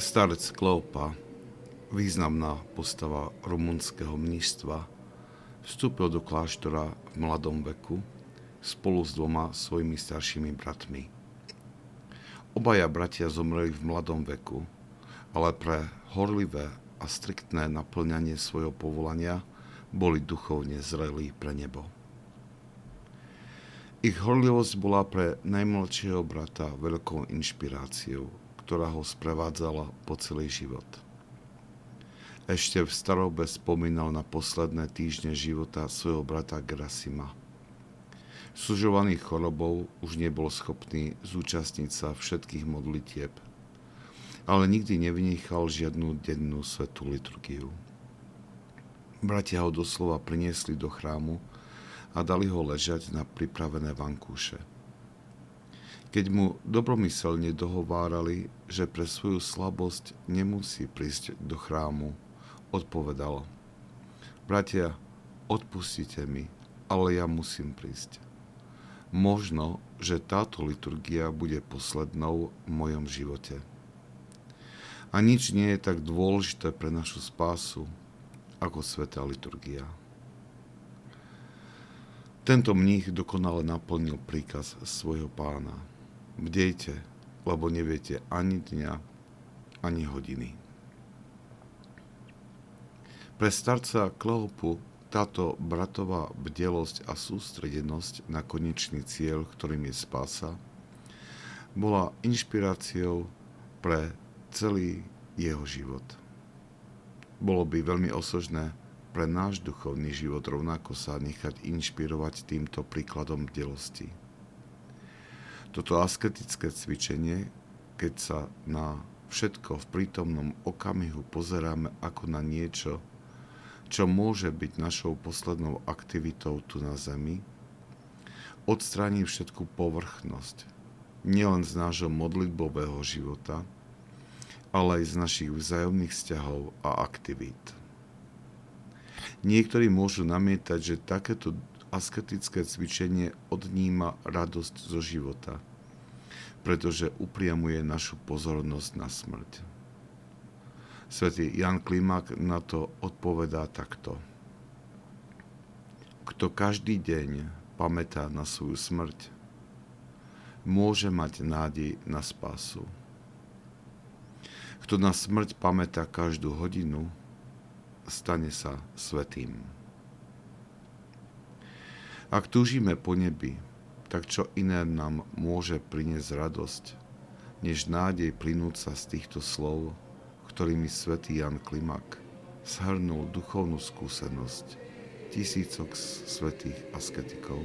Starec Kleopa, významná postava rumunského mníštva, vstúpil do kláštora v mladom veku spolu s dvoma svojimi staršími bratmi. Obaja bratia zomreli v mladom veku, ale pre horlivé a striktné naplňanie svojho povolania boli duchovne zrelí pre nebo. Ich horlivosť bola pre najmladšieho brata veľkou inšpiráciou, ktorá ho sprevádzala po celý život. Ešte v starobe spomínal na posledné týždne života svojho brata Grasima. Sužovaný chorobou už nebol schopný zúčastniť sa všetkých modlitieb, ale nikdy nevynechal žiadnu dennú svetú liturgiu. Bratia ho doslova priniesli do chrámu, a dali ho ležať na pripravené vankúše. Keď mu dobromyselne dohovárali, že pre svoju slabosť nemusí prísť do chrámu, odpovedal Bratia, odpustite mi, ale ja musím prísť. Možno, že táto liturgia bude poslednou v mojom živote. A nič nie je tak dôležité pre našu spásu ako sveta liturgia. Tento mních dokonale naplnil príkaz svojho pána. Bdejte, lebo neviete ani dňa, ani hodiny. Pre starca Kleopu táto bratová bdelosť a sústredenosť na konečný cieľ, ktorým je spása, bola inšpiráciou pre celý jeho život. Bolo by veľmi osožné pre náš duchovný život rovnako sa nechať inšpirovať týmto príkladom bdelosti. Toto asketické cvičenie, keď sa na všetko v prítomnom okamihu pozeráme ako na niečo, čo môže byť našou poslednou aktivitou tu na Zemi, odstráni všetku povrchnosť, nielen z nášho modlitbového života, ale aj z našich vzájomných vzťahov a aktivít. Niektorí môžu namietať, že takéto asketické cvičenie odníma radosť zo života, pretože upriamuje našu pozornosť na smrť. Svetý Jan Klimak na to odpovedá takto. Kto každý deň pamätá na svoju smrť, môže mať nádej na spásu. Kto na smrť pamätá každú hodinu, stane sa svetým. Ak túžime po nebi, tak čo iné nám môže priniesť radosť, než nádej plynúca z týchto slov, ktorými svätý Jan Klimak shrnul duchovnú skúsenosť tisícok svetých asketikov.